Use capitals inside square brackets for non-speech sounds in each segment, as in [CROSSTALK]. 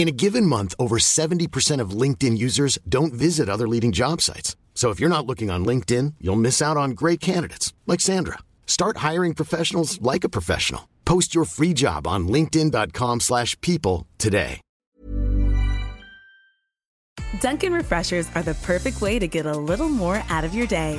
In a given month, over 70% of LinkedIn users don't visit other leading job sites. So if you're not looking on LinkedIn, you'll miss out on great candidates like Sandra. Start hiring professionals like a professional. Post your free job on linkedin.com/people today. Dunkin' Refreshers are the perfect way to get a little more out of your day.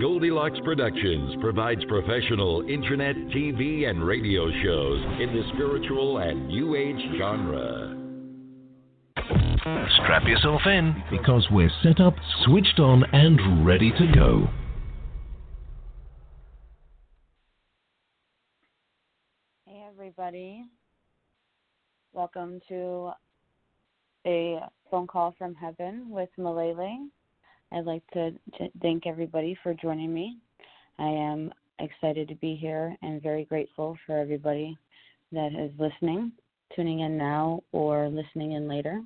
Goldilocks Productions provides professional internet, TV, and radio shows in the spiritual and New Age genre. Strap yourself in because we're set up, switched on, and ready to go. Hey, everybody. Welcome to a phone call from heaven with Malele. I'd like to, to thank everybody for joining me. I am excited to be here and very grateful for everybody that is listening, tuning in now, or listening in later.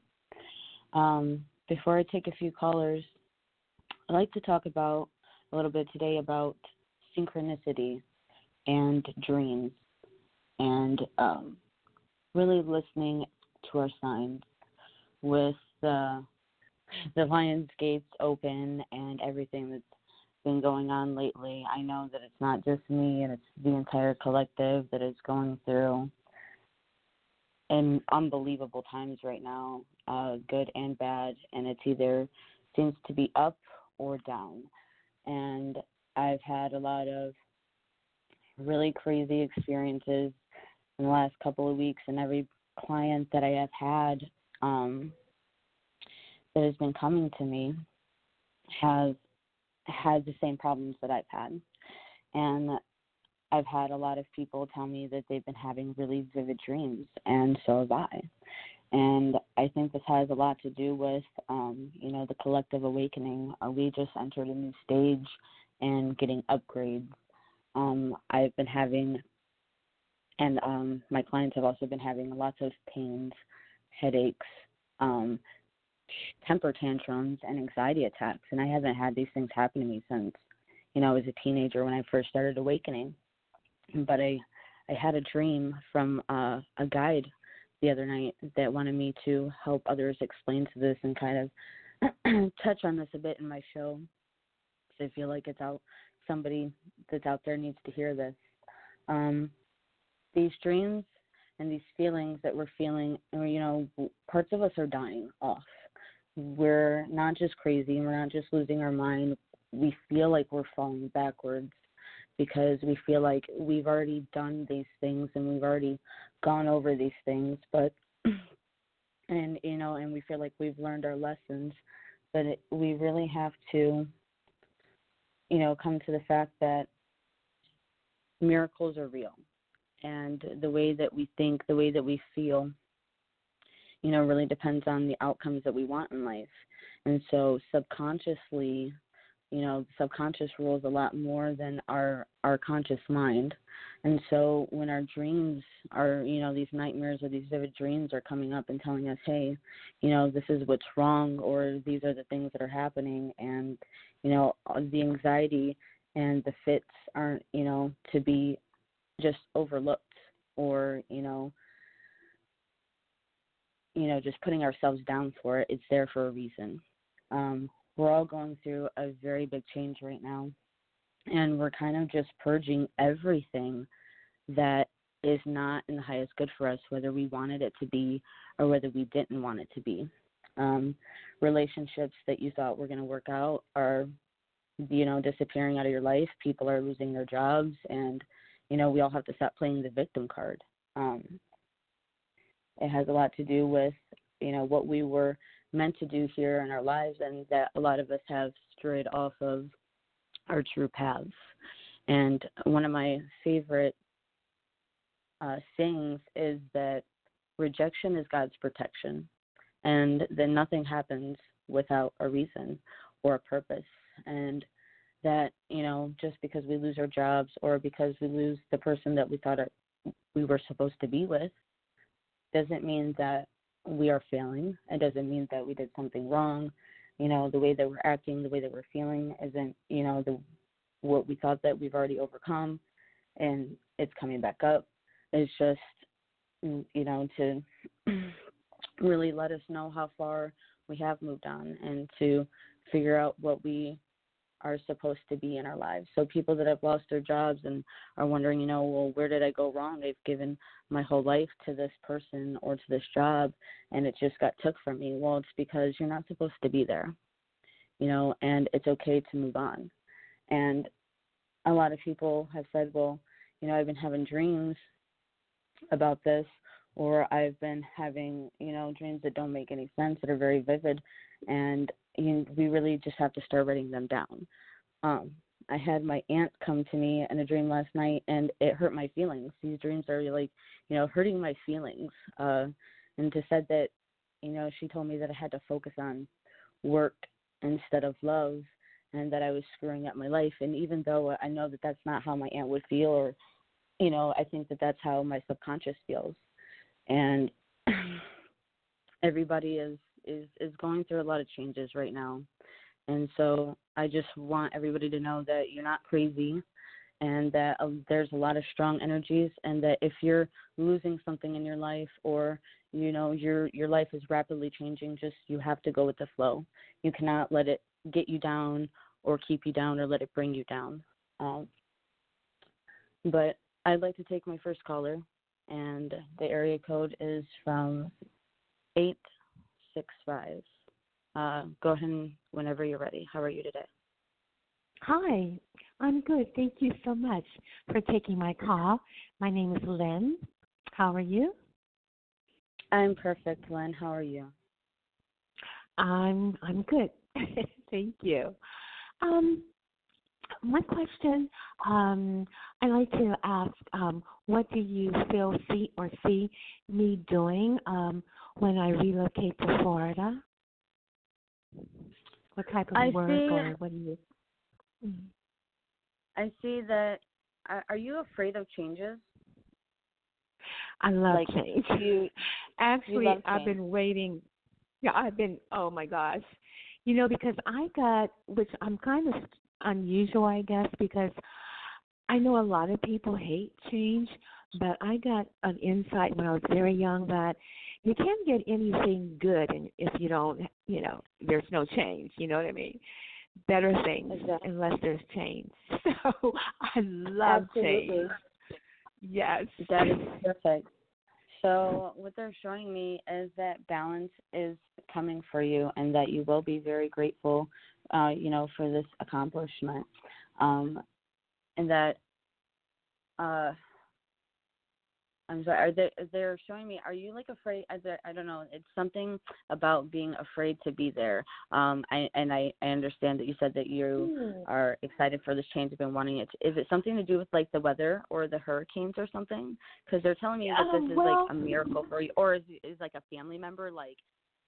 Um, before I take a few callers, I'd like to talk about a little bit today about synchronicity and dreams and um, really listening to our signs with the [LAUGHS] the Lions gates open and everything that's been going on lately. I know that it's not just me and it's the entire collective that is going through in unbelievable times right now, uh, good and bad, and it's either seems to be up or down. And I've had a lot of really crazy experiences in the last couple of weeks, and every client that I have had um, that has been coming to me has had the same problems that I've had. And I've had a lot of people tell me that they've been having really vivid dreams, and so have I. And I think this has a lot to do with, um, you know, the collective awakening. We just entered a new stage and getting upgrades. Um, I've been having, and um, my clients have also been having lots of pains, headaches, um, temper tantrums and anxiety attacks and I haven't had these things happen to me since you know I was a teenager when I first started awakening. But I I had a dream from uh, a guide the other night that wanted me to help others explain to this and kind of [CLEARS THROAT] touch on this a bit in my show. Because I feel like it's out somebody that's out there needs to hear this. Um these dreams and these feelings that we're feeling or you know parts of us are dying off we're not just crazy and we're not just losing our mind. We feel like we're falling backwards because we feel like we've already done these things and we've already gone over these things but [CLEARS THROAT] and you know and we feel like we've learned our lessons. But it, we really have to you know come to the fact that miracles are real. And the way that we think the way that we feel you know, really depends on the outcomes that we want in life. And so subconsciously, you know, subconscious rules a lot more than our our conscious mind. And so when our dreams are, you know, these nightmares or these vivid dreams are coming up and telling us, hey, you know, this is what's wrong or these are the things that are happening and, you know, uh, the anxiety and the fits aren't, you know, to be just overlooked or, you know, you know, just putting ourselves down for it. It's there for a reason. Um, we're all going through a very big change right now, and we're kind of just purging everything that is not in the highest good for us, whether we wanted it to be or whether we didn't want it to be. Um, relationships that you thought were going to work out are, you know, disappearing out of your life. People are losing their jobs, and you know, we all have to stop playing the victim card. Um, it has a lot to do with, you know, what we were meant to do here in our lives, and that a lot of us have strayed off of our true paths. And one of my favorite uh, sayings is that rejection is God's protection, and that nothing happens without a reason or a purpose. And that you know, just because we lose our jobs or because we lose the person that we thought we were supposed to be with, doesn't mean that we are failing. It doesn't mean that we did something wrong. You know, the way that we're acting, the way that we're feeling isn't, you know, the what we thought that we've already overcome and it's coming back up. It's just mm, you know, to [CLEARS THROAT] really let us know how far we have moved on and to figure out what we are supposed to be in our lives. So people that have lost their jobs and are wondering, you know, well, where did I go wrong? They've given my whole life to this person or to this job and it just got took from me. Well, it's because you're not supposed to be there. You know, and it's okay to move on. And a lot of people have said, well, you know, I've been having dreams about this or I've been having, you know, dreams that don't make any sense that are very vivid and you we really just have to start writing them down. Um, I had my aunt come to me in a dream last night, and it hurt my feelings. These dreams are like, you know, hurting my feelings. Uh, and to said that, you know, she told me that I had to focus on work instead of love, and that I was screwing up my life. And even though I know that that's not how my aunt would feel, or, you know, I think that that's how my subconscious feels. And [CLEARS THROAT] everybody is is is going through a lot of changes right now. And so I just want everybody to know that you're not crazy and that uh, there's a lot of strong energies and that if you're losing something in your life or you know your your life is rapidly changing just you have to go with the flow. You cannot let it get you down or keep you down or let it bring you down. Um, but i'd like to take my first caller and the area code is from eight six five. Uh, go ahead whenever you're ready. How are you today? Hi, I'm good. Thank you so much for taking my call. My name is Lynn. How are you? I'm perfect, Lynn. How are you? I'm I'm good. [LAUGHS] Thank you. Um, my question, um, I like to ask, um, what do you feel, see, or see me doing um, when I relocate to Florida? What type of I work see, or what do you? Mm-hmm. I see that. Are you afraid of changes? I love like, change. [LAUGHS] You, Actually, you I've been waiting. Yeah, I've been. Oh my gosh, you know, because I got, which I'm kind of unusual, I guess, because I know a lot of people hate change, but I got an insight when I was very young that you can't get anything good if you don't, you know, there's no change. You know what I mean? Better things exactly. unless there's change. [LAUGHS] So I love Absolutely. change. Yes, that is perfect. So what they're showing me is that balance is coming for you, and that you will be very grateful, uh, you know, for this accomplishment, um, and that uh, I'm sorry. Are they they're showing me? Are you like afraid? There, I don't know. It's something about being afraid to be there. Um, I and I I understand that you said that you Hmm. are excited for this change. You've been wanting it. Is it something to do with like the weather or the hurricanes or something? Because they're telling me that Um, this is like a miracle for you, or is is like a family member like,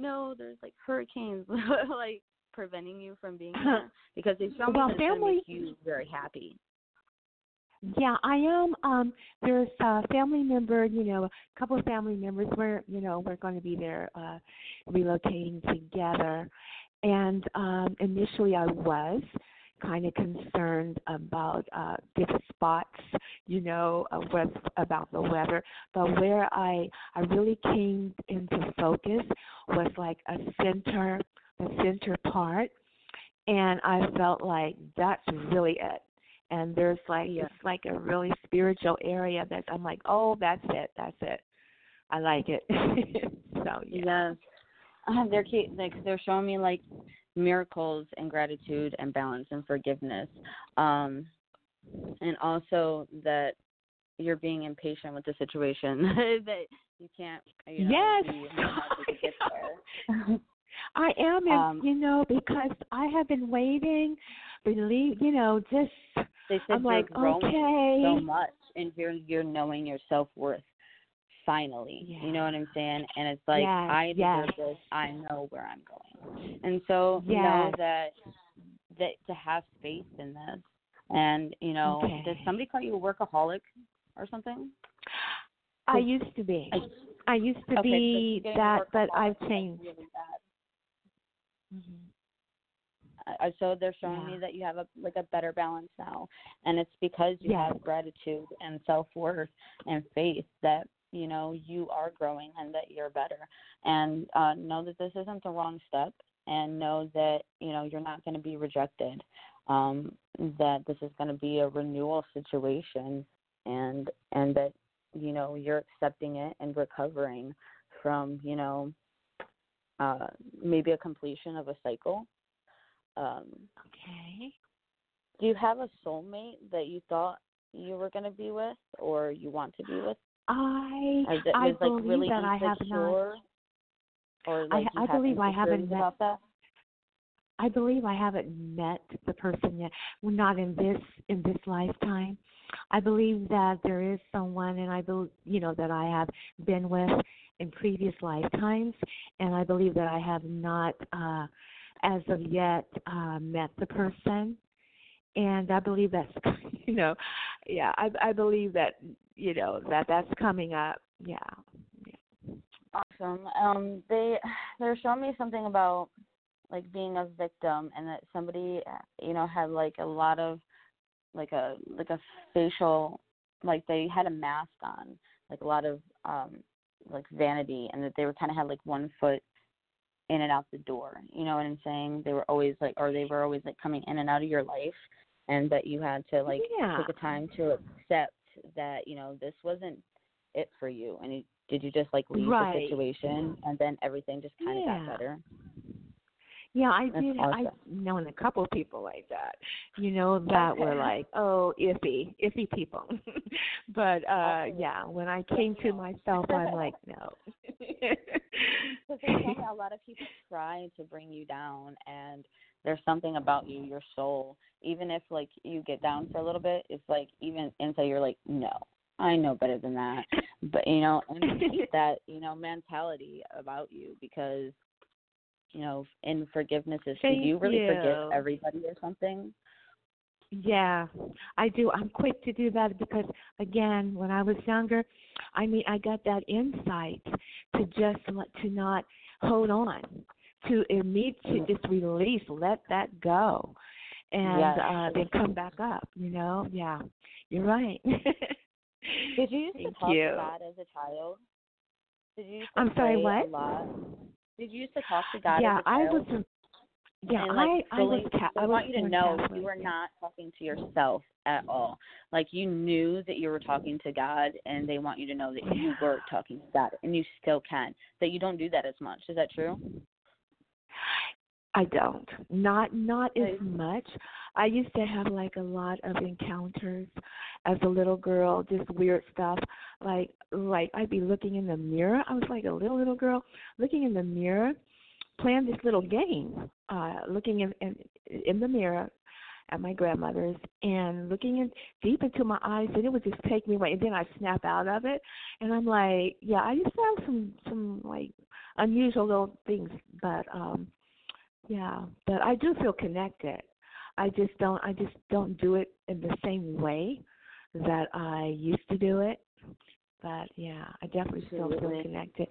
no, there's like hurricanes [LAUGHS] like preventing you from being [CLEARS THROAT] there because they show Well, that it's gonna family- make you very happy. Yeah, I am. Um, there's a family member, you know, a couple of family members. We're, you know, we're going to be there, uh, relocating together. And um, initially, I was kind of concerned about uh, different spots, you know, uh, with about the weather. But where I I really came into focus was like a center, center part, and I felt like that's really it and there's like Yeah. it's like a really spiritual area that I'm like, oh, that's it, that's it. I like it. [LAUGHS] so yeah. Yes. Uh, they're keep, like they're showing me like miracles and gratitude and balance and forgiveness. Um and also that you're being impatient with the situation [LAUGHS] that you can't you know Yes. [LAUGHS] be more happy to get there. I am, and Um, you know, because I have been waiting, believe, you know, just they said I'm you're like, growing okay. so much and you're you're knowing your self worth finally. You know what I'm saying? And it's like Yes, I deserve yes. this. I know where I'm going. And so know that that to have faith in this. And, you know, Okay. does somebody call you a workaholic or something? I used to be. I- I used to okay, be getting that, but I've changed. really Mhm. Uh, so they're showing Yeah. me that you have a like a better balance now and it's because you Yes. have gratitude and self-worth and faith that you know you are growing and that you're better and uh know that this isn't the wrong step and know that you know you're not going to be rejected um that this is going to be a renewal situation and and that you know you're accepting it and recovering from you know uh maybe a completion of a cycle um Okay. do you have a soulmate that you thought you were going to be with or you want to be with I Is I like believe really that I have not. or I- like I have believe I haven't met- about that I believe I haven't met the person yet. Well, not in this in this lifetime. I believe that there is someone, and I believe you know that I have been with in previous lifetimes, and I believe that I have not, uh, as of yet, uh, met the person. And I believe that's [LAUGHS] you know, yeah, I I believe that you know that that's coming up. Yeah. awesome um they they're showing me something about like being a victim and that somebody you know had like a lot of like a like a facial like they had a mask on like a lot of um like vanity and that they were kind of had like one foot in and out the door you know what i'm saying they were always like or they were always like coming in and out of your life and that you had to like Yeah. take a time to accept that you know this wasn't it for you and you, did you just like leave Right. the situation and then everything just kind of Yeah. got better Yeah, I That's did. awesome. I've known a couple of people like that, you know, that were like, oh, iffy, iffy people. [LAUGHS] but uh yeah, when I came to myself, I'm like, no. [LAUGHS] Because a lot of people try to bring you down, and there's something about you, your soul. Even if like you get down for a little bit, it's like even inside you're like, no, I know better than that. But you know, and [LAUGHS] that you know mentality about you because you know, in forgiveness is do you really forgive everybody or something? Yeah, I do. I'm quick to do that because, again, when I was younger, I mean, I got that insight to just let, to not hold on, to immediate to just release, let that go, and Yes. uh then come back up. You know? Yeah, you're right. Did you used [LAUGHS] Thank to talk you. to God as a child? Did you I'm sorry, what? Did you used to talk to God yeah, I was. Yeah, and like I I was. Ca- I I want you to know Catholic, you were not talking to yourself at all. Like you knew that you were talking to God, and they want you to know that you were talking to God, and you still can. That you don't do that as much. Is that true? I don't. Not not as much. I used to have like a lot of encounters as a little girl, just weird stuff. Like like I'd be looking in the mirror. I was like a little little girl looking in the mirror, playing this little game, uh, looking in, in in the mirror at my grandmother's and looking in deep into my eyes and it would just take me away and then I'd snap out of it and I'm like, yeah, I used to have some some like unusual little things but um yeah, but I do feel connected. I just don't I just don't do it in the same way that I used to do it. But yeah, I definitely still feel connected.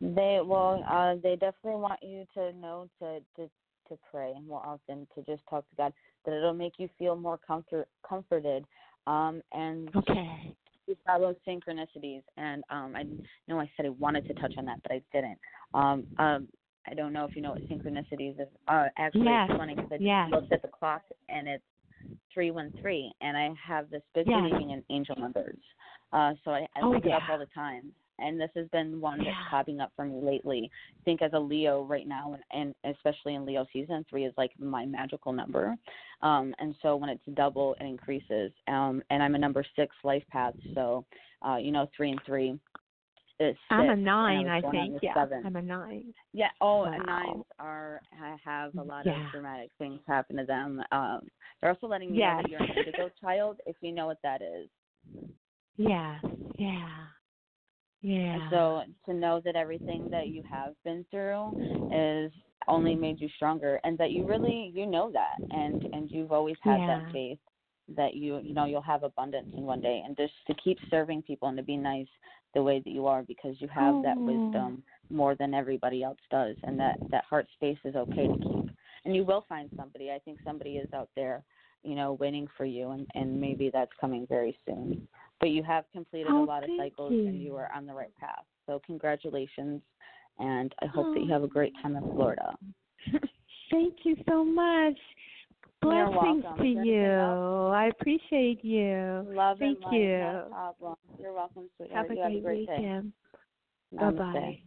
They well, uh, they definitely want you to know to to to pray more often, to just talk to God. That it'll make you feel more comfort comforted. Um, and okay. You follow synchronicities, and um, I know I said I wanted to touch on that, but I didn't. Um, um, I don't know if you know what synchronicities is. Uh, actually, yes. it's funny because I yes. looked at the clock and it's three one three, and I have this big yes. believing in angel numbers. Uh, so I, I oh, look yeah. it up all the time, and this has been one yeah. that's popping up for me lately. I think as a Leo right now, and, and especially in Leo season, three is like my magical number. Um, and so when it's double, it increases. Um, and I'm a number six life path, so uh, you know, three and three is I'm a nine, I, I think. Yeah, seven. I'm a nine. Yeah. Oh, wow. and nines are have a lot yeah. of dramatic things happen to them. Um, they're also letting you yes. know that you're an indigo [LAUGHS] child if you know what that is. Yeah, Yeah. Yeah. And so to know that everything that you have been through is only made you stronger, and that you really you know that, and and you've always had yeah. that faith that you you know you'll have abundance in one day, and just to keep serving people and to be nice the way that you are because you have oh. that wisdom more than everybody else does and that that heart space is okay to keep and you will find somebody i think somebody is out there you know waiting for you and and maybe that's coming very soon but you have completed oh, a lot of cycles you. and you are on the right path so congratulations and i hope oh. that you have a oh. great time in florida [LAUGHS] thank you so much blessings to you. I appreciate you. Love Thank and you. No problem. You're welcome, sweetheart. Have a, you great, have a great weekend. day. Bye bye.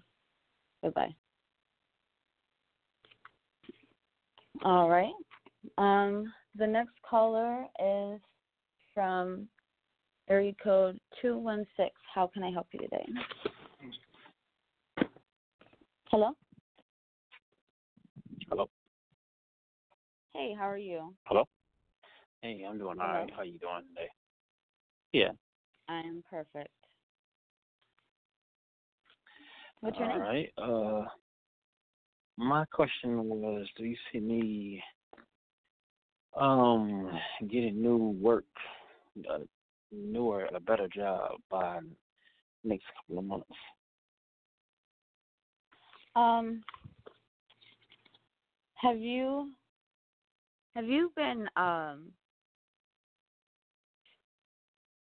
Bye bye. All right. Um, the next caller is from area code two one six. How can I help you today? Hello. Hello. Hey, how are you? Hello. Hey, I'm doing all right. How are you doing today? Yeah. I'm perfect. What's your all name? All right. Uh, my question was, do you see me um getting new work, a newer, a better job by next couple of months? Um, have you have you been um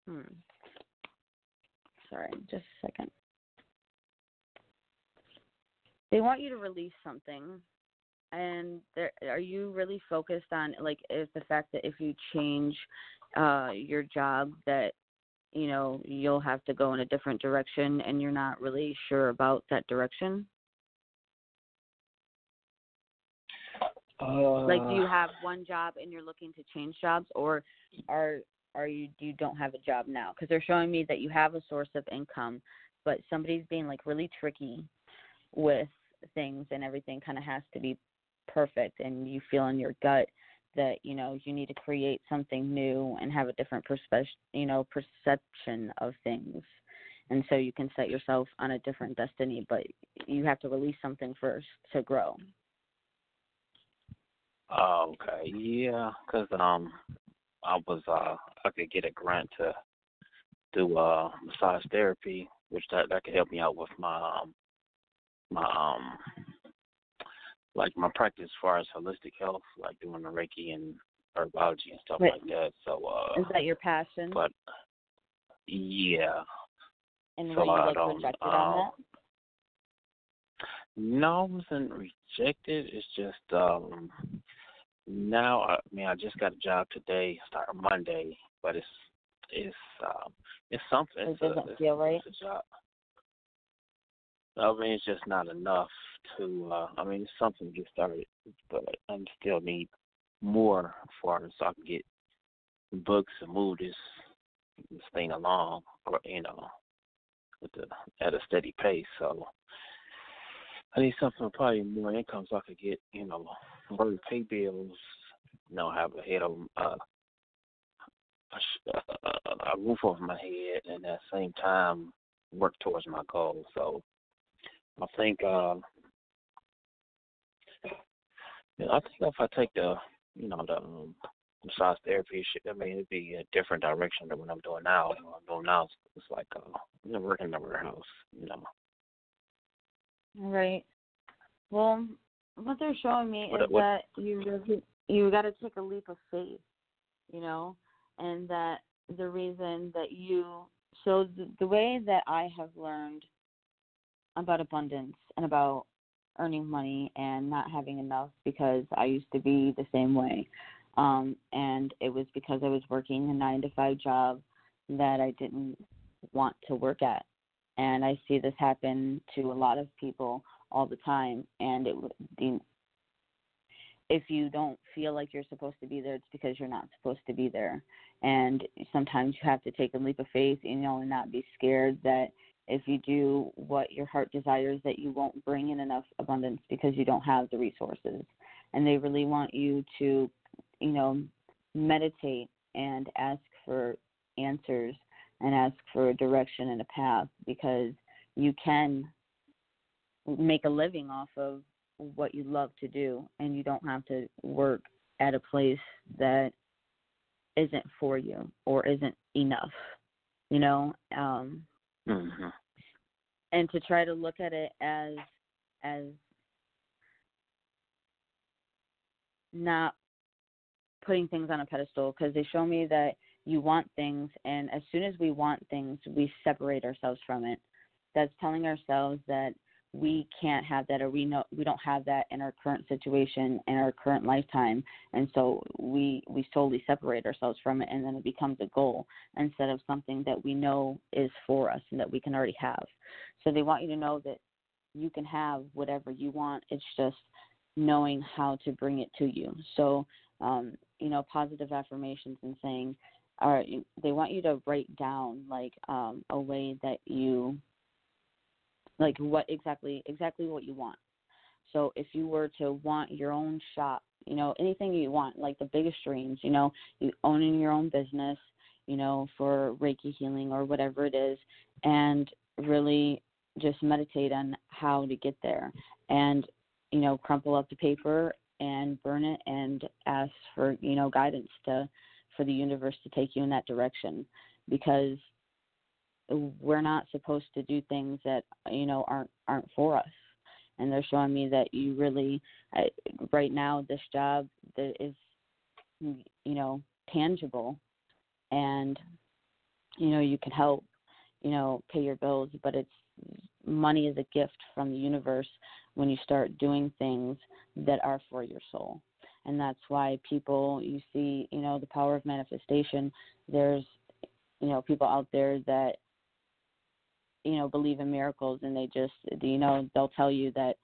hmm sorry, just a second. They want you to release something and there are you really focused on like is the fact that if you change uh your job that you know you'll have to go in a different direction and you're not really sure about that direction? Uh, like do you have one job and you're looking to change jobs or are are you do you don't have a job now? Because they're showing me that you have a source of income but somebody's being like really tricky with things and everything kind of has to be perfect and you feel in your gut that you know you need to create something new and have a different perspective you know perception of things. And so you can set yourself on a different destiny but you have to release something first to grow Oh, okay. Yeah, cause um, I was uh, I could get a grant to do uh massage therapy, which that that could help me out with my um my um like my practice as far as holistic health, like doing the Reiki and herbology and stuff Wait, like that. So uh, is that your passion? but yeah, and so were you like rejected um, on that? No, I wasn't rejected. It's just um now I mean I just got a job today, starting Monday, but it's it's um it's something. It doesn't it's, feel right. it's a job. I mean it's just not enough to uh I mean it's something to get started, but I still need more for it so I can get books and move this this thing along, or you know, with the at a steady pace. So I need something probably more income so I could get you know work pay bills, you know, have a head of uh, a, a roof over my head, and at the same time work towards my goal. So I think uh, I think if I take the you know the um, massage therapy, I mean it'd be a different direction than what I'm doing now. What I'm doing now it's like uh, working in a warehouse, you know. Right. Well, what they're showing me What- is what- that you really, you got to take a leap of faith, you know, and that the reason that you so the, the way that I have learned about abundance and about earning money and not having enough because I used to be the same way. Um, and it was because I was working a nine to five job that I didn't want to work at. And I see this happen to a lot of people all the time. And it the if you don't feel like you're supposed to be there, it's because you're not supposed to be there. And sometimes you have to take a leap of faith, you know, and not be scared that if you do what your heart desires, that you won't bring in enough abundance because you don't have the resources. And they really want you to, you know, meditate and ask for answers and ask for a direction and a path because you can make a living off of what you love to do and you don't have to work at a place that isn't for you or isn't enough you know um Mhm. and to try to look at it as as not putting things on a pedestal because they show me that you want things and as soon as we want things we separate ourselves from it. That's telling ourselves that we can't have that or we know we don't have that in our current situation in our current lifetime. And so we we solely separate ourselves from it and then it becomes a goal instead of something that we know is for us and that we can already have. So they want you to know that you can have whatever you want. It's just knowing how to bring it to you. So um you know positive affirmations and saying right they want you to write down like um a way that you like what exactly exactly what you want. So if you were to want your own shop you know anything you want like the biggest dreams you know you owning your own business you know for reiki healing or whatever it is and really just meditate on how to get there and you know crumple up the paper and burn it and ask for you know guidance to for the universe to take you in that direction because we're not supposed to do things that you know aren't aren't for us. And they're showing me that you really I, right now this job that is you know tangible and you know you can help you know pay your bills but it's money is a gift from the universe when you start doing things that are for your soul and that's why people you see you know the power of manifestation. There's you know people out there that you know believe in miracles and they just you know they'll tell you that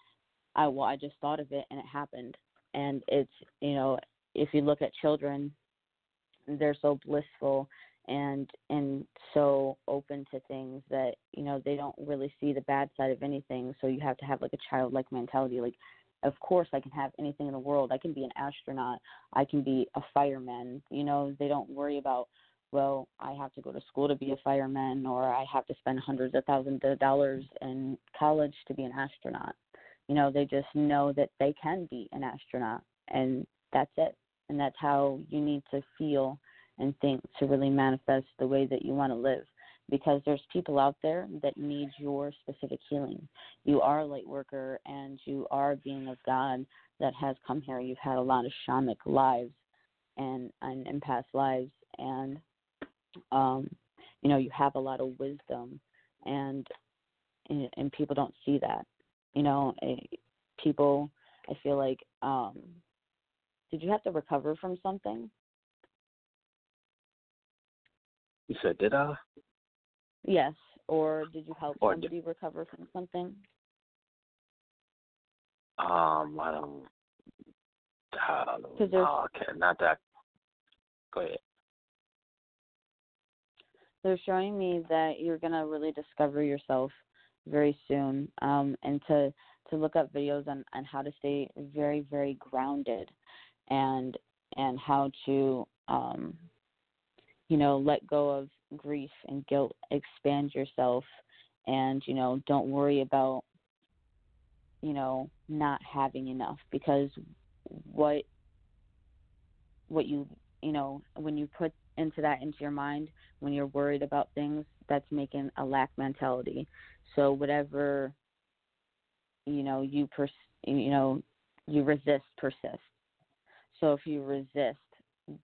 i well i just thought of it and it happened. And it's you know if you look at children they're so blissful and and so open to things that you know they don't really see the bad side of anything. So you have to have like a childlike mentality like of course I can have anything in the world. I can be an astronaut. I can be a fireman. You know, they don't worry about, well, I have to go to school to be a fireman or I have to spend hundreds of thousands of dollars in college to be an astronaut. You know, they just know that they can be an astronaut and that's it. And that's how you need to feel and think to really manifest the way that you want to live because there's people out there that need your specific healing. You are a light worker and you are a being of God that has come here. You've had a lot of shamanic lives and and past lives and um you know you have a lot of wisdom and and, and people don't see that. You know, eh, people I feel like um did you have to recover from something? You said, did I? Yes. Or did you help Or did- somebody recover from something? Um, I don't. Uh, oh, okay, not that. Go ahead. They're showing me that you're gonna really discover yourself very soon, um, and to to look up videos on on how to stay very very grounded, and and how to um, you know let go of grief and guilt, expand yourself, and you know don't worry about you know not having enough because what what you you know when you put into that into your mind when you're worried about things that's making a lack mentality. So whatever you know you pers- you know you resist persists so if you resist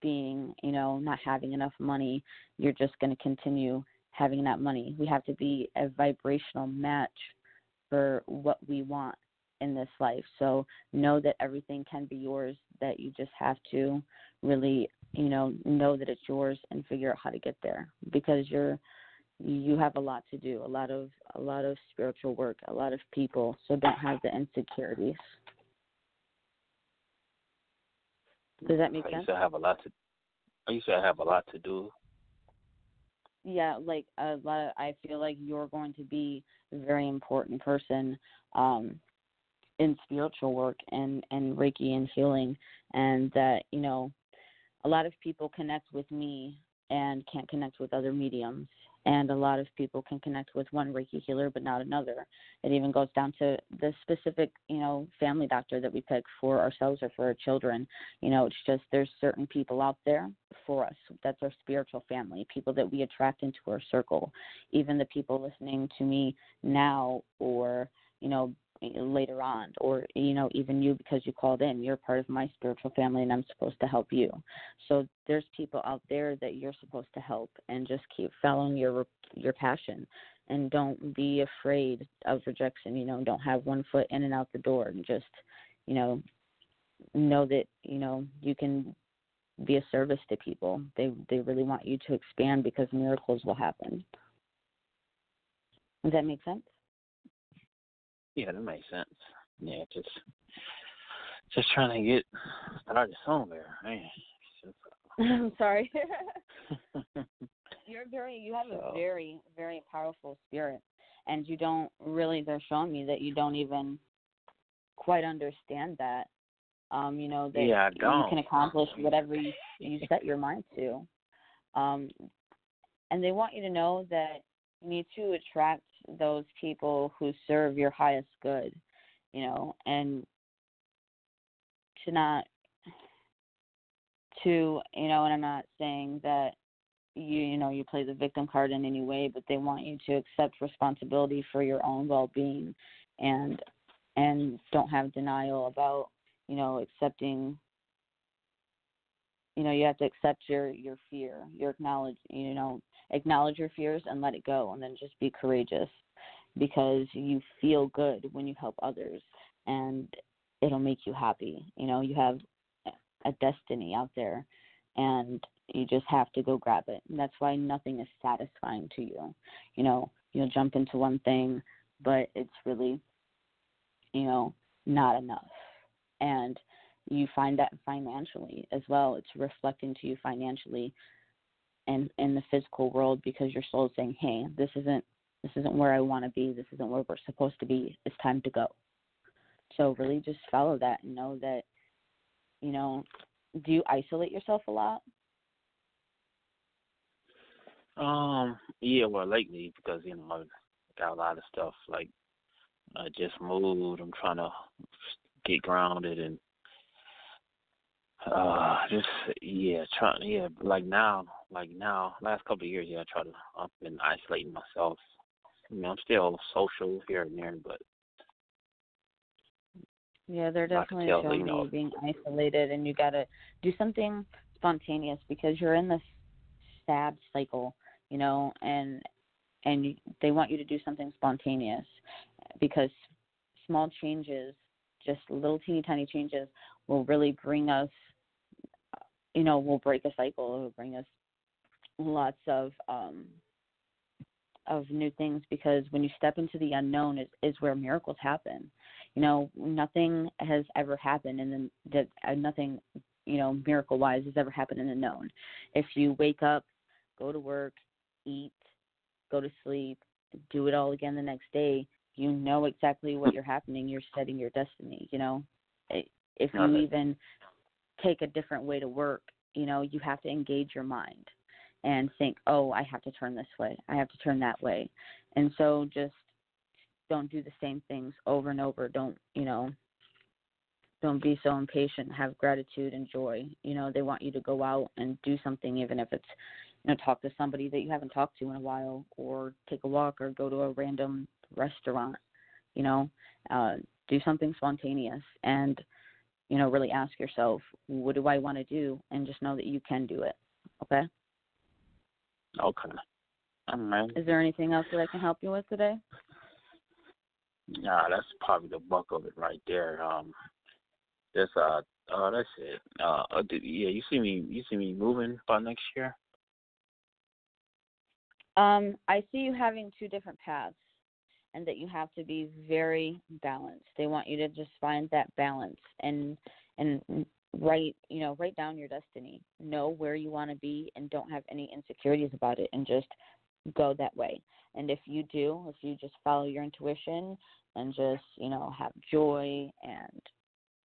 being you know not having enough money you're just going to continue having that money we have to be a vibrational match for what we want in this life. So know that everything can be yours, that you just have to really, you know, know that it's yours and figure out how to get there because you're you have a lot to do, a lot of a lot of spiritual work, a lot of people, so don't have the insecurities. Does that make I sense? used to have a lot to. I used to have a lot to do. Yeah, like a lot. Of, I feel like you're going to be a very important person um, in spiritual work and and Reiki and healing, and that you know, a lot of people connect with me and can't connect with other mediums, and a lot of people can connect with one Reiki healer but not another. It even goes down to the specific you know family doctor that we pick for ourselves or for our children. You know, it's just there's certain people out there for us that's our spiritual family, people that we attract into our circle. Even the people listening to me now or you know Eh, later on or you know even you because you called in you're part of my spiritual family and i'm supposed to help you. So there's people out there that you're supposed to help and just keep following your your passion. And don't be afraid of rejection you know don't have one foot in and out the door and just you know know that you know you can be a service to people. They they really want you to expand because miracles will happen. Does that make sense yeah, that makes sense. Yeah, just just trying to get started somewhere. Man, [LAUGHS] I'm sorry. [LAUGHS] [LAUGHS] You're very you have so. a very very powerful spirit, and you don't really. They're showing me that you don't even quite understand that. Um, you know that yeah, you can accomplish whatever you you set your mind to. Um, and they want you to know that need to attract those people who serve your highest good, you know, and to not to you know, and I'm not saying that you you know you play the victim card in any way, but they want you to accept responsibility for your own well-being and and don't have denial about you know accepting you know you have to accept your your fear your acknowledge you know acknowledge your fears and let it go and then just be courageous because you feel good when you help others and it'll make you happy. You know you have a destiny out there and you just have to go grab it. And that's why nothing is satisfying to you. You know you'll jump into one thing but it's really you know not enough. And you find that financially as well it's reflecting to you financially and in the physical world because your soul is saying, "Hey, this isn't this isn't where I want to be. This isn't where we're supposed to be. It's time to go." So really, just follow that and know that, you know, do you isolate yourself a lot? Um, yeah, well, lately because you know I got a lot of stuff like I just moved. I'm trying to get grounded and uh just yeah trying yeah like now like now last couple of years yeah i try to i've been isolating myself. I mean i'm still social here and there but yeah they're definitely tell, showing you know, you being isolated and you got to do something spontaneous because you're in this sad cycle you know and and you, they want you to do something spontaneous because small changes just little teeny tiny changes will really bring us you know will break a cycle it will bring us lots of um of new things because when you step into the unknown is, is where miracles happen. You know, nothing has ever happened and then that uh, nothing, you know, miracle wise has ever happened in the known. If you wake up, go to work, eat, go to sleep, do it all again the next day, you know exactly what you're happening. You're setting your destiny. You know, if you even take a different way to work, you know, you have to engage your mind and think, oh, I have to turn this way, I have to turn that way, and so just don't do the same things over and over. Don't you know? Don't be so impatient. Have gratitude and joy. You know, they want you to go out and do something, even if it's you know talk to somebody that you haven't talked to in a while, or take a walk, or go to a random restaurant. You know, uh, do something spontaneous and you know really ask yourself, what do I want to do, and just know that you can do it. Okay. Okay. All right. Is there anything else that I can help you with today? Nah, that's probably the bulk of it right there. Um, that's uh, uh, that's it. Uh, uh yeah, you see me, you see me moving by next year. Um, I see you having two different paths, and that you have to be very balanced. They want you to just find that balance and and write you know write down your destiny. Know where you want to be and don't have any insecurities about it and just go that way. And if you do if you just follow your intuition and just you know have joy and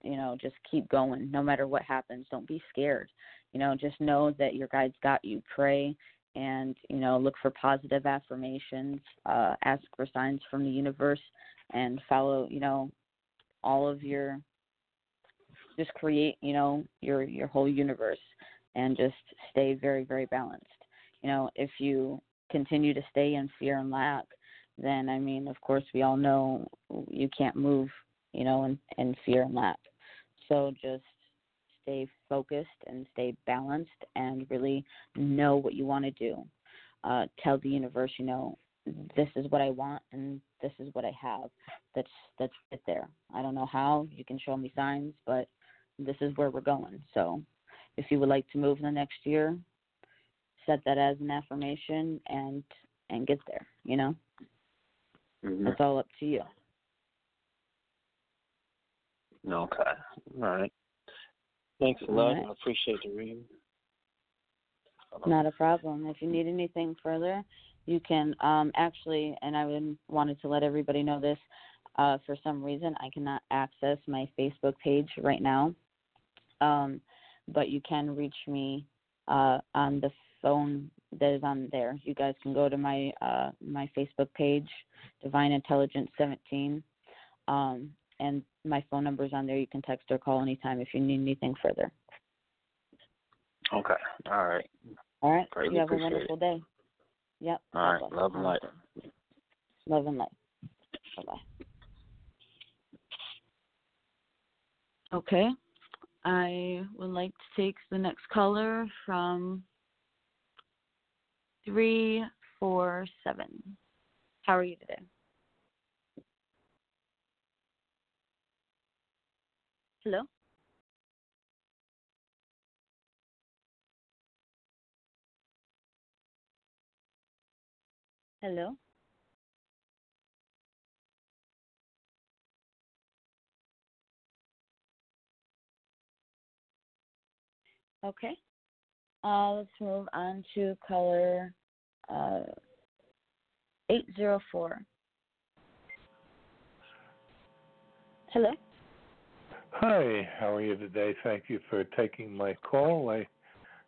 you know just keep going no matter what happens don't be scared. You know just know that your guides got you. Pray and you know look for positive affirmations uh ask for signs from the universe and follow you know all of your just create you know your your whole universe and just stay very very balanced. You know if you continue to stay in fear and lack then i mean of course we all know you can't move you know in, in fear and lack. So just stay focused and stay balanced and really know what you want to do uh, tell the universe you know this is what i want and this is what i have that's that's it there i don't know how you can show me signs but this is where we're going. So if you would like to move in the next year, set that as an affirmation and and get there, you know? Mm-hmm. It's all up to you. Okay. All right. Thanks a lot. Right. I appreciate the reading. Not a problem. If you need anything further, you can um, actually, and I would, wanted to let everybody know this. Uh, for some reason, I cannot access my Facebook page right now. Um, but you can reach me uh, on the phone that is on there. You guys can go to my uh, my Facebook page, Divine Intelligence 17, um, and my phone number is on there. You can text or call anytime if you need anything further. Okay. All right. All right. Greatly you have a wonderful it. day. Yep. All right. Love and light. Love and light. Bye bye. Okay. I would like to take the next caller from three four seven. How are you today? Hello? Hello? Okay. Uh, let's move on to color uh, 804. Hello? Hi, how are you today? Thank you for taking my call. I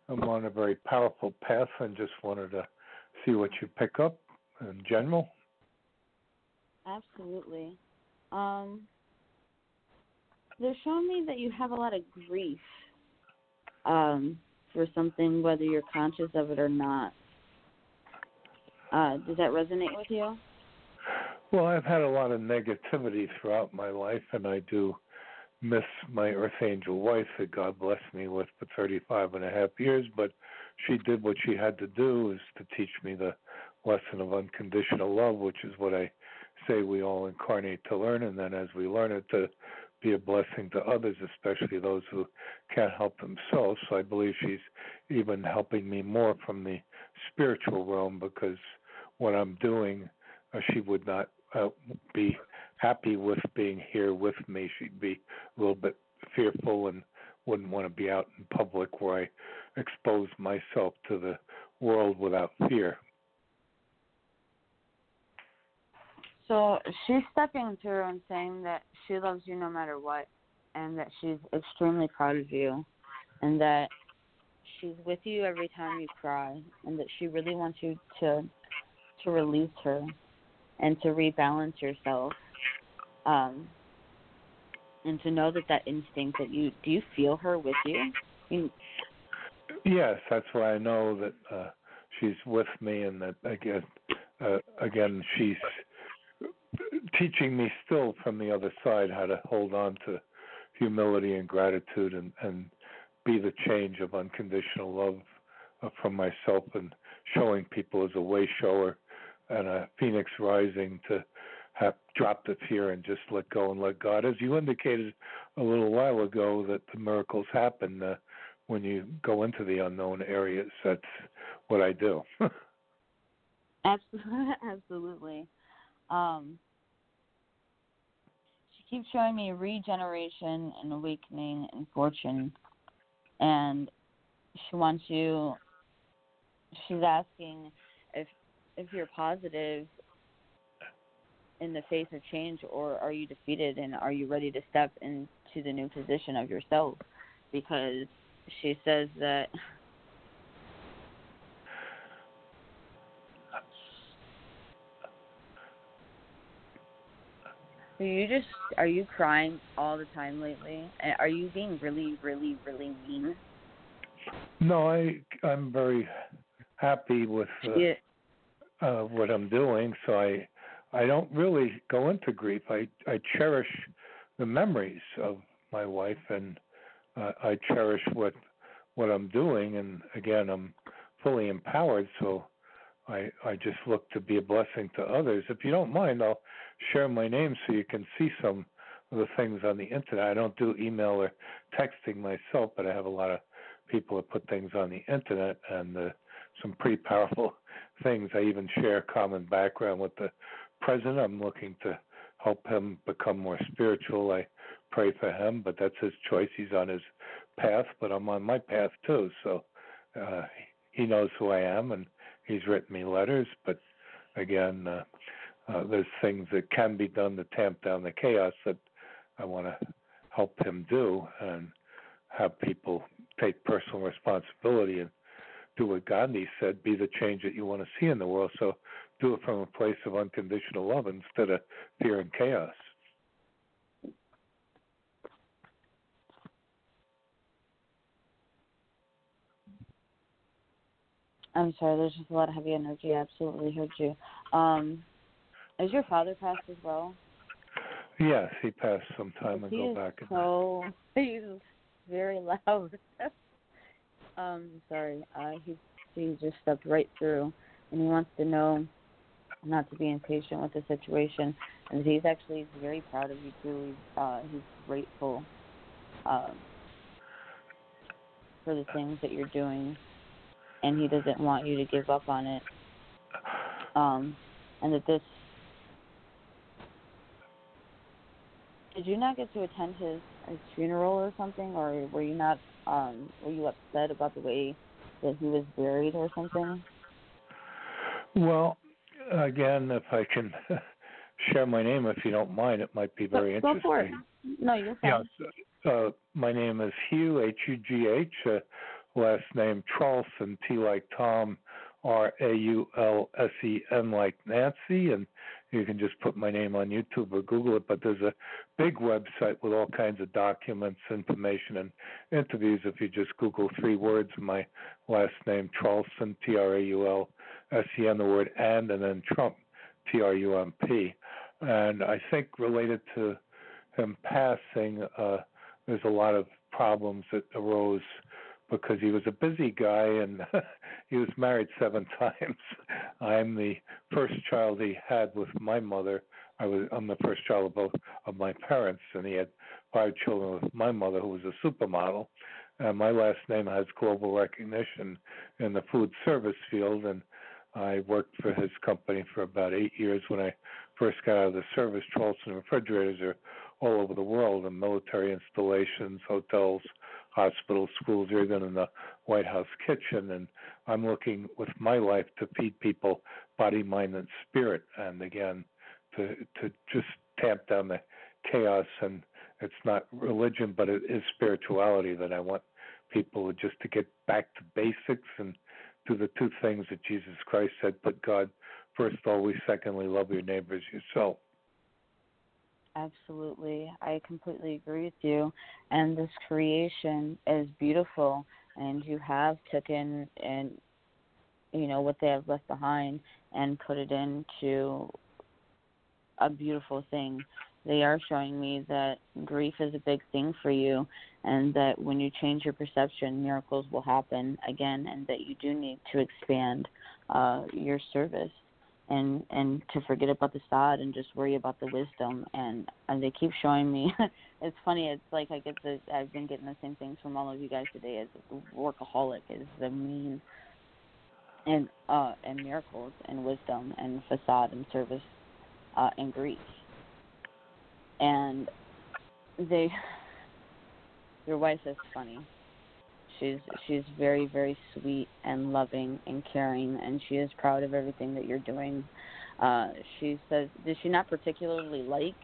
am on a very powerful path and just wanted to see what you pick up in general. Absolutely. Um, they're showing me that you have a lot of grief um, for something, whether you're conscious of it or not. Uh, does that resonate with you? Well, I've had a lot of negativity throughout my life, and I do miss my Earth Angel wife that God blessed me with for 35 and a half years, but she did what she had to do is to teach me the lesson of unconditional love, which is what I say we all incarnate to learn, and then as we learn it, to be a blessing to others, especially those who can't help themselves. So I believe she's even helping me more from the spiritual realm because what I'm doing, uh, she would not uh, be happy with being here with me. She'd be a little bit fearful and wouldn't want to be out in public where I expose myself to the world without fear. So she's stepping through and saying that she loves you no matter what, and that she's extremely proud of you, and that she's with you every time you cry, and that she really wants you to to release her and to rebalance yourself, um, and to know that that instinct that you do you feel her with you. you yes, that's why I know that uh, she's with me, and that again, uh, again she's teaching me still from the other side how to hold on to humility and gratitude and and be the change of unconditional love uh, from myself and showing people as a way shower and a phoenix rising to drop the fear and just let go and let God. As you indicated a little while ago, that the miracles happen uh, when you go into the unknown areas. That's what I do. [LAUGHS] absolutely, [LAUGHS] absolutely. Um, she keeps showing me regeneration and awakening and fortune, and she wants you. She's asking if if you're positive in the face of change, or are you defeated and are you ready to step into the new position of yourself? Because she says that So you just are you crying all the time lately? And are you being really, really, really mean? No, I I'm very happy with uh, yeah. uh, what I'm doing. So I I don't really go into grief. I I cherish the memories of my wife, and uh, I cherish what what I'm doing. And again, I'm fully empowered, so I I just look to be a blessing to others. If you don't mind, I'll share my name so you can see some of the things on the internet. I don't do email or texting myself, but I have a lot of people that put things on the internet and uh, some pretty powerful [LAUGHS] things. I even share common background with the president. I'm looking to help him become more spiritual. I pray for him, but that's his choice. He's on his path, but I'm on my path too. So uh, he knows who I am, and he's written me letters. But again, uh, uh, there's things that can be done to tamp down the chaos that I want to help him do, and have people take personal responsibility and do what Gandhi said: be the change that you want to see in the world. So do it from a place of unconditional love instead of fear and chaos. I'm sorry, there's just a lot of heavy energy. I absolutely heard you. Um, is your father passed as well? Yes, he passed some time he ago back. So [LAUGHS] he's very loud. [LAUGHS] um, sorry, uh, he he just stepped right through, and he wants to know not to be impatient with the situation, and he's actually very proud of you too. He's uh, he's grateful um, for the things that you're doing and he doesn't want you to give up on it. Um, and that this did you not get to attend his his funeral or something, or were you not um were you upset about the way that he was buried or something? Well, again, if I can [LAUGHS] share my name, if you don't mind, it might be very go, interesting. Go for it. No, you're fine. Yeah, uh, my name is Hugh H U G H. Uh, last name Traulsen, T like Tom, R A U L S E N like Nancy, and you can just put my name on YouTube or Google it. But there's a big website with all kinds of documents, information, and interviews. If you just Google three words, my last name Traulsen, T R A U L S E N, the word and, and then Trump, T R U M P. And I think related to him passing, uh, there's a lot of problems that arose because he was a busy guy and [LAUGHS] he was married seven [LAUGHS] times. I'm the first child he had with my mother. I was I'm the first child of both of my parents, and he had five children with my mother, who was a supermodel. And my last name has global recognition in the food service field, and I worked for his company for about eight years when I first got out of the service. Traulsen refrigerators are all over the world in military installations, hotels, hospitals, schools, even in the White House kitchen. And I'm looking with my life to feed people body, mind, and spirit. And again, to to just tamp down the chaos. And it's not religion, but it is spirituality that I want people just to get back to basics and do the two things that Jesus Christ said: put God first always, secondly, love your neighbors yourself. Absolutely. I completely agree with you. And this creation is beautiful and you have taken and you know what they have left behind and put it into a beautiful thing. They are showing me that grief is a big thing for you and that when you change your perception miracles will happen again and that you do need to expand uh your service and and to forget about the sod and just worry about the wisdom. And and they keep showing me [LAUGHS] it's funny it's like i get the i've been getting the same things from all of you guys today as workaholic is the mean and uh and miracles and wisdom and facade and service uh and grief. And they your wife is funny She's she's very very sweet and loving and caring, and she is proud of everything that you're doing. Uh, she says, does she not particularly like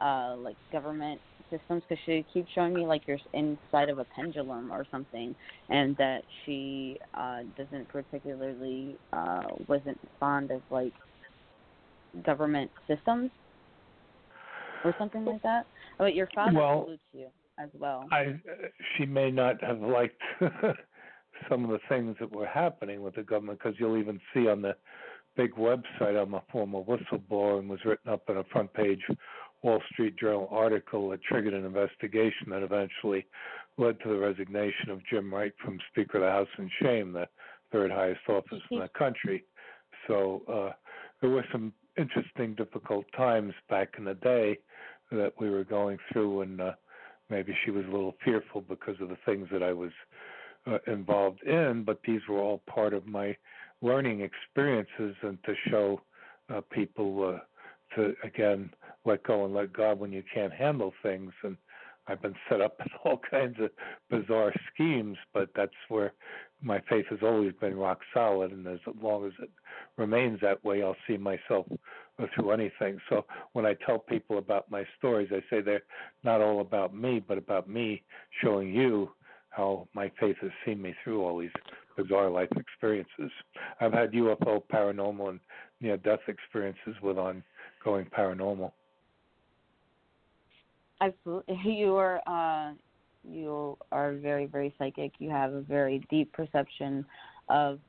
uh, like government systems? Because she keeps showing me like you're inside of a pendulum or something, and that she uh, doesn't particularly uh, wasn't fond of like government systems or something like that. But your father well, salutes you as well. I she may not have liked [LAUGHS] some of the things that were happening with the government because you'll even see on the big website I'm a former whistleblower and was written up in a front page Wall Street Journal article that triggered an investigation that eventually led to the resignation of Jim Wright from Speaker of the House in shame, the third highest office in the country. So uh, there were some interesting, difficult times back in the day that we were going through, and uh, maybe she was a little fearful because of the things that I was uh, involved in, but these were all part of my learning experiences and to show uh, people uh, to again let go and let God when you can't handle things. And I've been set up in [LAUGHS] all kinds of bizarre schemes, but that's where my faith has always been rock solid, and as long as it remains that way, I'll see myself through anything. So when I tell people about my stories, I say they're not all about me, but about me showing you how my faith has seen me through all these bizarre life experiences. I've had UFO, paranormal, and near death experiences with ongoing paranormal. Absolutely, [LAUGHS] you are uh, you are very very psychic. You have a very deep perception of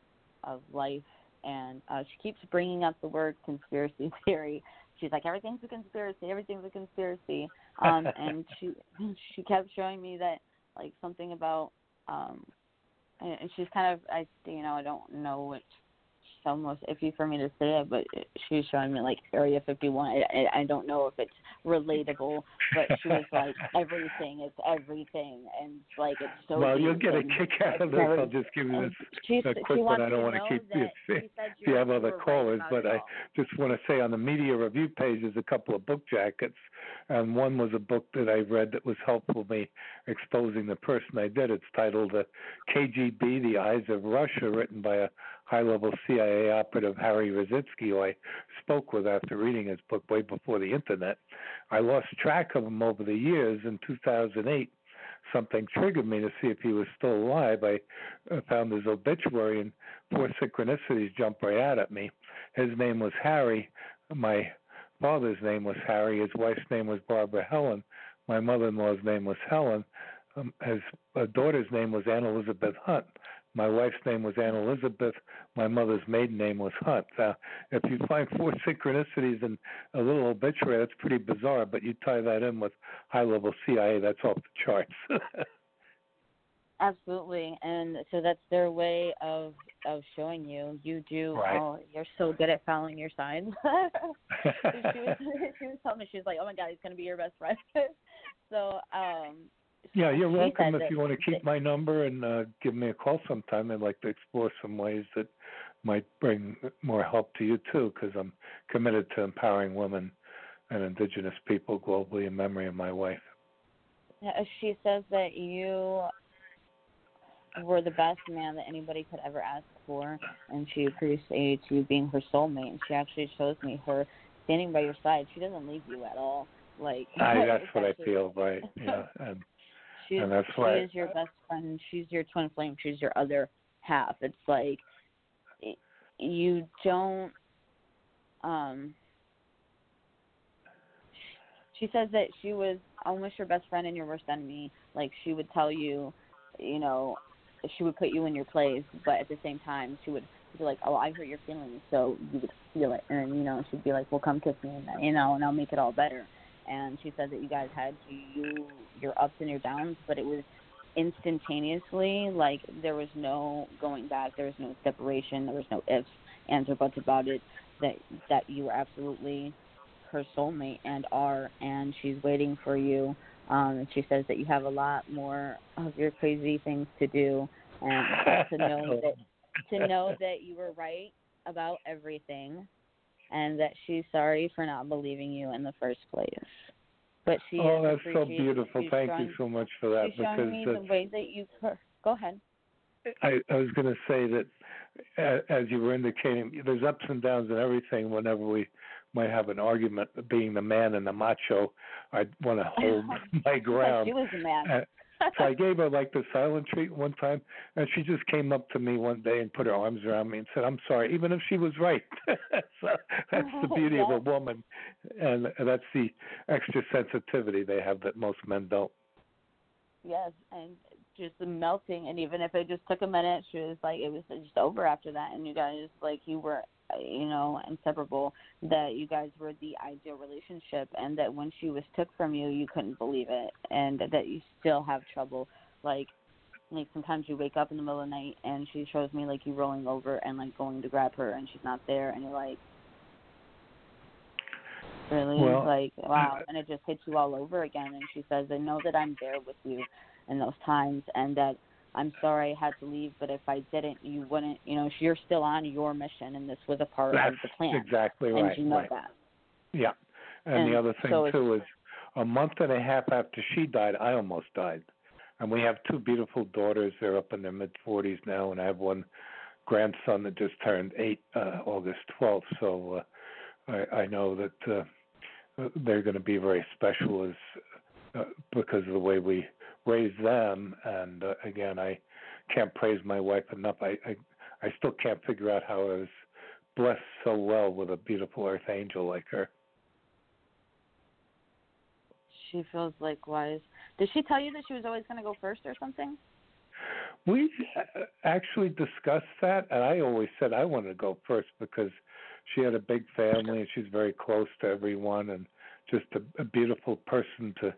of life, and uh, she keeps bringing up the word conspiracy [LAUGHS] theory. She's like, everything's a conspiracy, everything's a conspiracy, um, and she [LAUGHS] she kept showing me that like something about um, and she's kind of I you know I don't know which almost iffy for me to say it, but she's showing me like Area 51. I, I don't know if it's relatable, but she was like [LAUGHS] everything is everything, and like it's so. Well, you'll get a kick out of this. I'll just give you this a quick one. I don't want to keep you if you have other callers, but I just want to say on the media review page there's a couple of book jackets, and one was a book that I read that was helpful me exposing the person I did. It's titled uh, "The KGB: The Eyes of Russia," written by a high-level CIA operative Harry Rositzke, who I spoke with after reading his book way before the internet. I lost track of him over the years. In 2008, something triggered me to see if he was still alive. I uh, found his obituary, and four synchronicities jumped right out at me. His name was Harry. My father's name was Harry. His wife's name was Barbara Helen. My mother-in-law's name was Helen. Um, his uh, daughter's name was Anne Elizabeth Hunt. My wife's name was Anne Elizabeth. My mother's maiden name was Hunt. Uh, if you find four synchronicities in a little obituary, that's pretty bizarre. But you tie that in with high-level CIA, that's off the charts. [LAUGHS] Absolutely, and so that's their way of of showing you. You do. Right. Oh, you're so good at following your signs. [LAUGHS] she was [LAUGHS] she was telling me she was like, "Oh my God, he's gonna be your best friend." so um, yeah, you're welcome if you want to keep my number and uh, give me a call sometime. I'd like to explore some ways that might bring more help to you too, because I'm committed to empowering women and indigenous people globally in memory of my wife. She says that you were the best man that anybody could ever ask for, and she appreciates you being her soulmate. And she actually shows me her standing by your side. She doesn't leave you at all. Like I, [LAUGHS] that's what I feel, right? Yeah, and she's, and that's she is your best friend. She's your twin flame. She's your other half. It's like you don't. Um. She says that she was almost your best friend and your worst enemy. Like she would tell you, you know, she would put you in your place, but at the same time, she would be like, "Oh, I hurt your feelings," so you would feel it, and you know, she'd be like, "Well, come kiss me," and you know, and I'll make it all better. And she said that you guys had you your ups and your downs, but it was instantaneously. Like there was no going back. There was no separation. There was no ifs, ands, or buts about it. That that you were absolutely her soulmate and are, and she's waiting for you. Um, and she says that you have a lot more of your crazy things to do, and to know [LAUGHS] that to know that you were right about everything, and that she's sorry for not believing you in the first place. But she oh, that's so beautiful. Thank you so much for that she's because me the way that you. Go ahead. I, I was going to say that as you were indicating, there's ups and downs and everything. Whenever we might have an argument, being the man and the macho, I'd want to [LAUGHS] hold my ground. she was a man. So I [LAUGHS] gave her like the silent treat one time, and she just came up to me one day and put her arms around me and said, "I'm sorry," even if she was right. [LAUGHS] so that's the oh, beauty of a woman, and that's the extra sensitivity they have that most men don't. Yes, and just melting, and even if it just took a minute, she was like, it was just over after that, and you guys like you were you know, inseparable, that you guys were the ideal relationship and that when she was took from you you couldn't believe it and that you still have trouble like like sometimes you wake up in the middle of the night and she shows me like you rolling over and like going to grab her and she's not there and you're like really well, like wow and it just hits you all over again and she says i know that i'm there with you in those times and that I'm sorry I had to leave, but if I didn't, you wouldn't. You know, you're still on your mission, and this was a part of the plan. Exactly and right. you know right. that. Yeah, and, And the other thing so too is a month and a half after she died, I almost died, and we have two beautiful daughters. They're up in their mid 40s now, and I have one grandson that just turned eight uh, August 12th. So uh, I, I know that uh, they're going to be very special as uh, because of the way we raise them. And uh, again, I can't praise my wife enough. I, I I still can't figure out how I was blessed so well with a beautiful earth angel like her. She feels likewise. Did she tell you that she was always going to go first or something? We uh, actually discussed that, and I always said I wanted to go first because she had a big family and she's very close to everyone and just a, a beautiful person to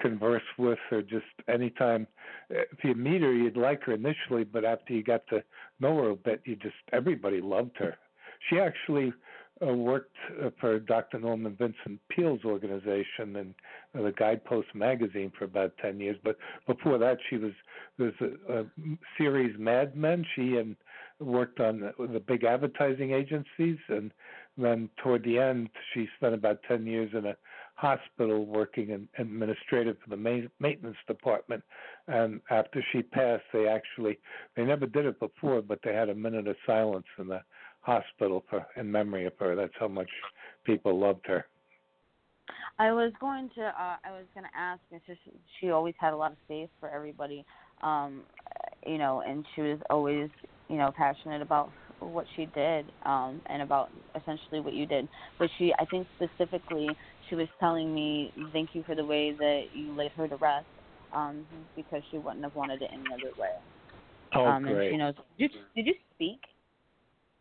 converse with or just anytime if you meet her you'd like her initially but after you got to know her a bit you just everybody loved her she actually uh, worked uh, for Dr. Norman Vincent Peale's organization and uh, the Guidepost magazine for about 10 years but before that she was there's a, a series Mad Men she and worked on the, the big advertising agencies and then toward the end she spent about 10 years in a hospital working in administrative for the ma- maintenance department. And after she passed they actually they never did it before but they had a minute of silence in the hospital for in memory of her. That's how much people loved her. I was going to uh I was going to ask it's just she always had a lot of space for everybody um you know and she was always you know passionate about what she did um and about essentially what you did. But she i think specifically she was telling me thank you for the way that you laid her to rest um because she wouldn't have wanted it any other way. Oh um great. and she knows did you did you speak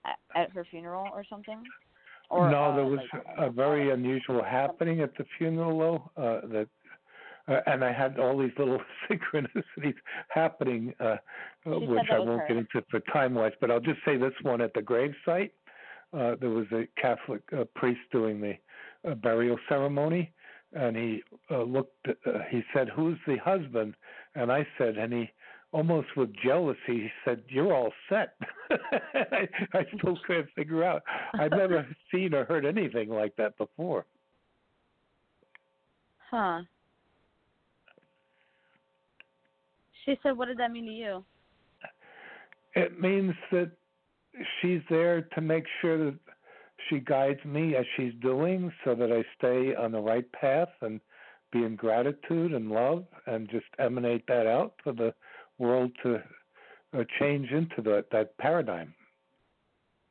at, at her funeral or something? Or no uh, there was like, a very unusual happening at the funeral though uh that uh, and I had all these little [LAUGHS] synchronicities happening, uh, uh, which I won't get into for time wise. But I'll just say this one at the gravesite. Uh, there was a Catholic uh, priest doing the uh, burial ceremony, and he uh, looked. Uh, he said, "Who's the husband?" And I said, and he almost with jealousy, he said, "You're all set." [LAUGHS] I, I still can't figure out. I've never [LAUGHS] seen or heard anything like that before. Huh. She said, "What did that mean to you?" It means that she's there to make sure that she guides me as she's doing, so that I stay on the right path and be in gratitude and love, and just emanate that out for the world to uh, change into the, that paradigm.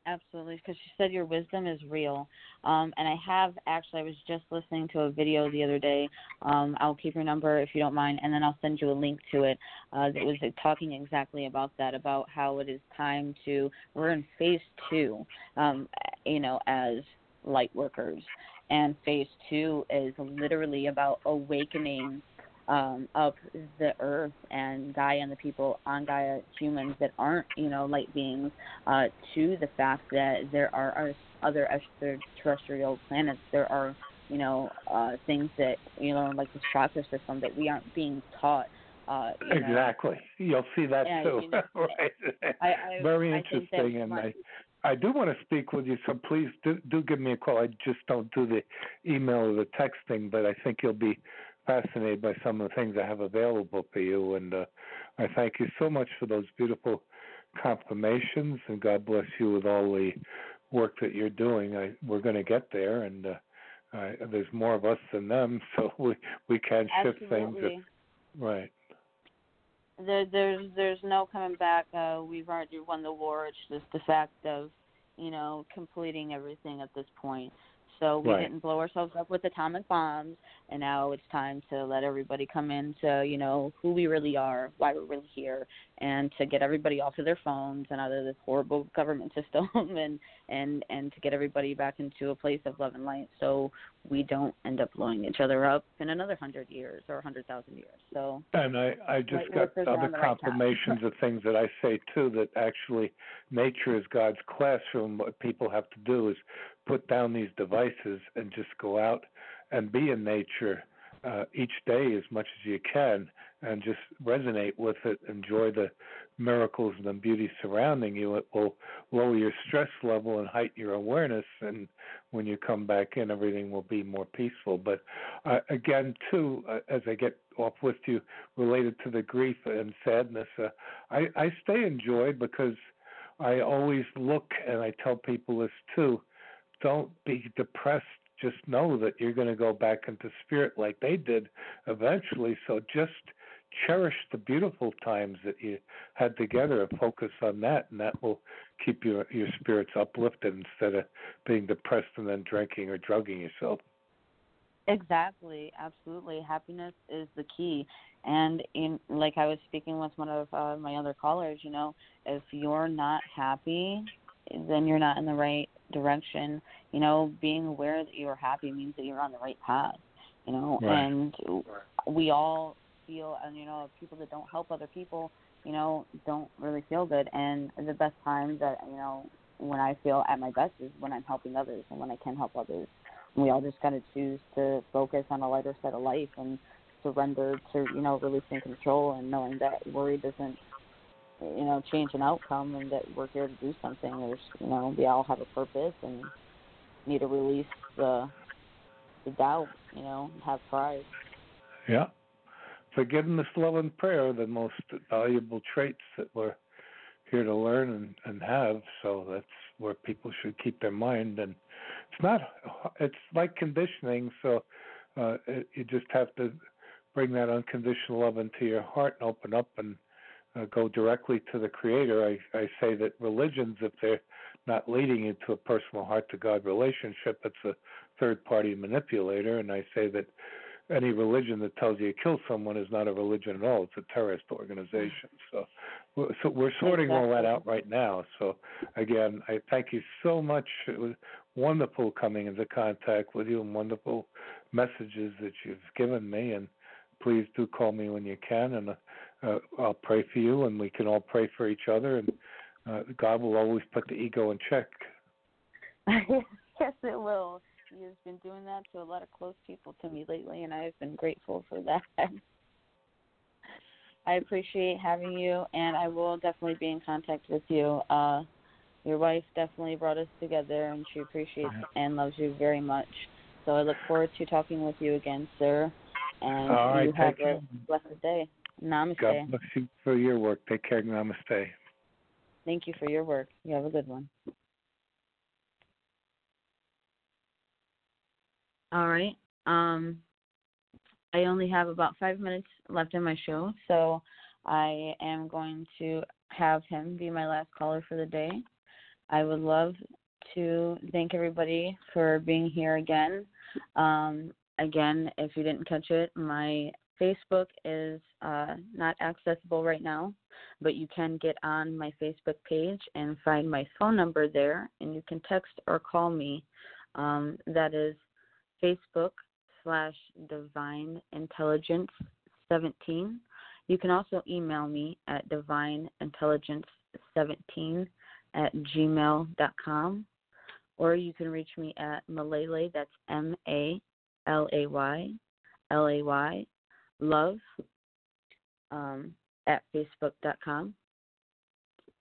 Absolutely, because she said your wisdom is real. Um, and I have actually, I was just listening to a video the other day. Um, I'll keep your number if you don't mind, and then I'll send you a link to it. Uh, that was talking exactly about that, about how it is time to, we're in phase two, um, you know, as light workers. And phase two is literally about awakening um, of the earth and Gaia and the people on Gaia, humans that aren't, you know, light beings, uh, to the fact that there are other extraterrestrial planets. There are, you know, uh, things that, you know, like the chakra system that we aren't being taught. Uh, you exactly. Know. You'll see that yeah, too. You know, [LAUGHS] right. I, I, Very interesting, and I. I do want to speak with you, so please do, do give me a call. I just don't do the email or the texting, but I think you'll be fascinated by some of the things I have available for you. And uh, I thank you so much for those beautiful confirmations, and God bless you with all the work that you're doing. I, we're going to get there, and uh, uh, there's more of us than them, [LAUGHS] so we we can shift Absolutely. things. If, right. There, there's there's no coming back. Uh, we've already won the war. It's just the fact of, you know, completing everything at this point. So we right. didn't blow ourselves up with atomic bombs, and now it's time to let everybody come into you know who we really are, why we're really here, and to get everybody off of their phones and out of this horrible [LAUGHS] government system, [LAUGHS] and and and to get everybody back into a place of love and light, so we don't end up blowing each other up in another hundred years or a hundred thousand years. So and I I just got other confirmations right of things that I say too that actually nature is God's classroom. What people have to do is put down these devices and just go out and be in nature uh, each day as much as you can and just resonate with it, enjoy the miracles and the beauty surrounding you. It will lower your stress level and heighten your awareness. And when you come back in, everything will be more peaceful. But uh, again, too, uh, as I get off with you related to the grief and sadness, uh, I, I stay in joy because I always look, and I tell people this too don't be depressed. Just know that you're going to go back into spirit like they did eventually. So just cherish the beautiful times that you had together and focus on that, and that will keep your your spirits uplifted instead of being depressed and then drinking or drugging yourself. Exactly, absolutely. Happiness is the key. And in like I was speaking with one of uh, my other callers, you know, if you're not happy, then you're not in the right direction. You know, being aware that you're happy means that you're on the right path. You know, right. and we all feel, and you know, people that don't help other people, you know, don't really feel good. And the best time that you know when I feel at my best is when I'm helping others and when I can help others. And we all just kind of choose to focus on a lighter side of life and surrender to you know releasing control and knowing that worry doesn't you know change an outcome and that we're here to do something there's you know we all have a purpose and need to release the the doubt you know have pride. Yeah. Forgiveness love and prayer are the most valuable traits that we're here to learn and, and have so that's where people should keep their mind. And it's not it's like conditioning so uh it, you just have to bring that unconditional love into your heart and open up and uh, go directly to the Creator. I, I say that religions, if they're not leading you to a personal heart to God relationship, it's a third party manipulator. And I say that any religion that tells you to kill someone is not a religion at all. It's a terrorist organization. So, so we're sorting exactly. all that out right now. So, again, I thank you so much. It was wonderful coming into contact with you and wonderful messages that you've given me. And please do call me when you can. And uh, I'll pray for you, and we can all pray for each other, and uh, God will always put the ego in check. [LAUGHS] yes, it will. He has been doing that to a lot of close people to me lately, and I've been grateful for that. [LAUGHS] I appreciate having you, and I will definitely be in contact with you. Uh, your wife definitely brought us together, and she appreciates and loves you very much. So I look forward to talking with you again, sir. And All right, you have a blessed day. Namaste. God bless you for your work. Take care. Namaste. Thank you for your work. You have a good one. All right. Um, I only have about five minutes left in my show, so I am going to have him be my last caller for the day. I would love to thank everybody for being here again. Um, again, if you didn't catch it, my Facebook is uh, not accessible right now, but you can get on my Facebook page and find my phone number there, and you can text or call me. Um, that is Facebook slash Divine Intelligence 17. You can also email me at Divine Intelligence 17 at gmail.com, or you can reach me at Malay, that's M A L A Y, L A Y, love, um, at facebook.com.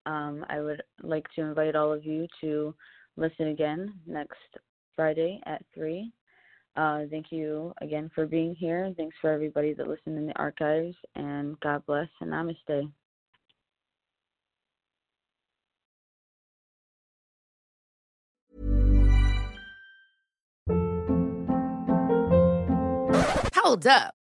Um, I would like to invite all of you to listen again next Friday at 3. Uh, thank you again for being here. Thanks for everybody that listened in the archives, and God bless and namaste. Hold up.